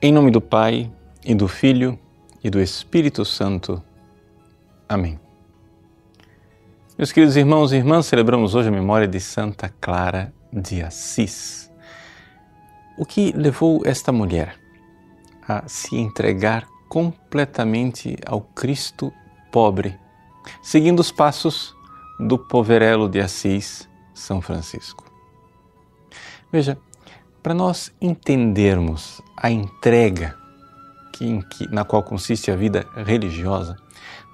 Em nome do Pai, e do Filho, e do Espírito Santo. Amém. Meus queridos irmãos e irmãs, celebramos hoje a memória de Santa Clara de Assis. O que levou esta mulher a se entregar completamente ao Cristo pobre, seguindo os passos do poverelo de Assis, São Francisco? Veja, para nós entendermos a entrega que, que, na qual consiste a vida religiosa,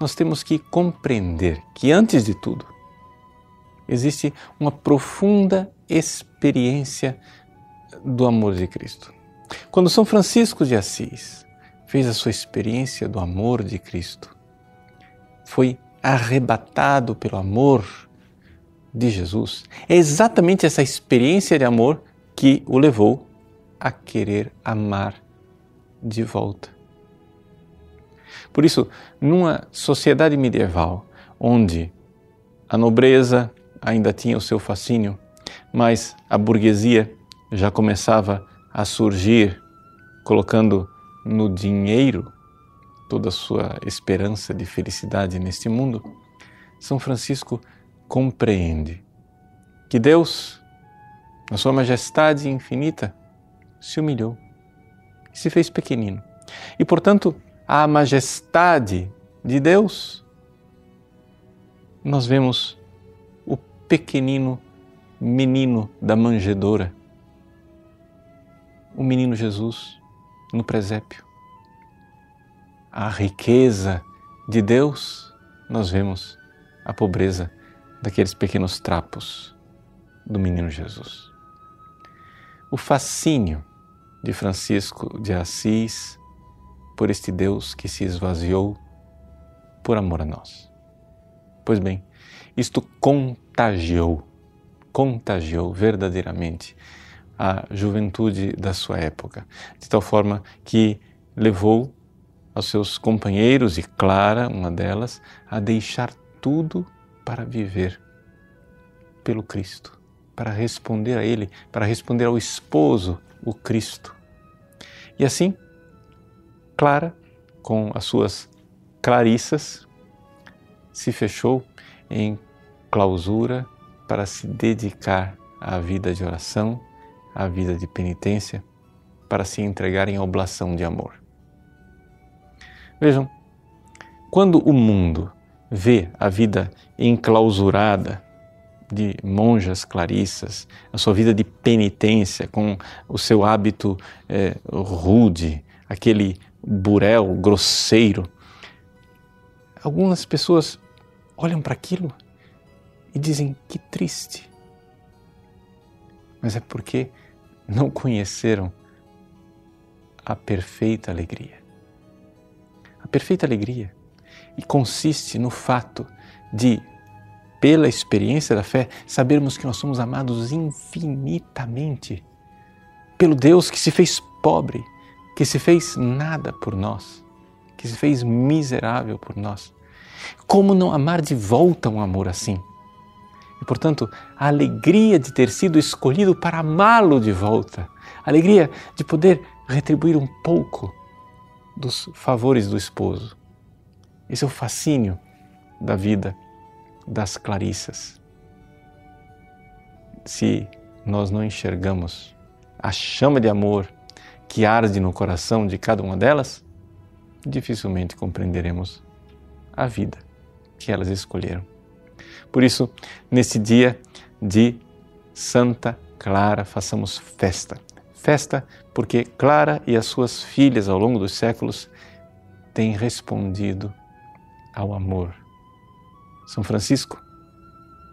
nós temos que compreender que, antes de tudo, existe uma profunda experiência do amor de Cristo. Quando São Francisco de Assis fez a sua experiência do amor de Cristo, foi arrebatado pelo amor de Jesus. É exatamente essa experiência de amor que o levou a querer amar de volta. Por isso, numa sociedade medieval, onde a nobreza ainda tinha o seu fascínio, mas a burguesia já começava a surgir, colocando no dinheiro toda a sua esperança de felicidade neste mundo, São Francisco compreende que Deus na sua majestade infinita, se humilhou e se fez pequenino. E, portanto, a majestade de Deus, nós vemos o pequenino menino da manjedoura, o menino Jesus no presépio. A riqueza de Deus, nós vemos a pobreza daqueles pequenos trapos do menino Jesus o fascínio de Francisco de Assis por este Deus que se esvaziou por amor a nós. Pois bem, isto contagiou, contagiou verdadeiramente a juventude da sua época, de tal forma que levou aos seus companheiros, e Clara, uma delas, a deixar tudo para viver pelo Cristo para responder a Ele, para responder ao esposo, o Cristo. E assim, Clara, com as suas clarissas, se fechou em clausura para se dedicar à vida de oração, à vida de penitência, para se entregar em oblação de amor. Vejam, quando o mundo vê a vida enclausurada de monjas clarissas, a sua vida de penitência com o seu hábito é, rude, aquele burel grosseiro. Algumas pessoas olham para aquilo e dizem que triste. Mas é porque não conheceram a perfeita alegria. A perfeita alegria e consiste no fato de pela experiência da fé, sabermos que nós somos amados infinitamente pelo Deus que se fez pobre, que se fez nada por nós, que se fez miserável por nós. Como não amar de volta um amor assim? E, portanto, a alegria de ter sido escolhido para amá-lo de volta, a alegria de poder retribuir um pouco dos favores do esposo. Esse é o fascínio da vida das Clarissas. Se nós não enxergamos a chama de amor que arde no coração de cada uma delas, dificilmente compreenderemos a vida que elas escolheram. Por isso, nesse dia de Santa Clara, façamos festa. Festa porque Clara e as suas filhas ao longo dos séculos têm respondido ao amor são Francisco,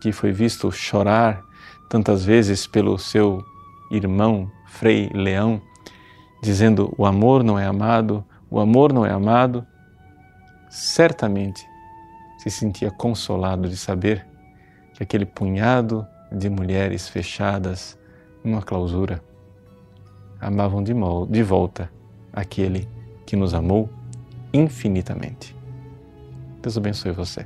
que foi visto chorar tantas vezes pelo seu irmão Frei Leão, dizendo: o amor não é amado, o amor não é amado, certamente se sentia consolado de saber que aquele punhado de mulheres fechadas numa clausura amavam de, volta aquele que nos amou infinitamente. Deus abençoe você.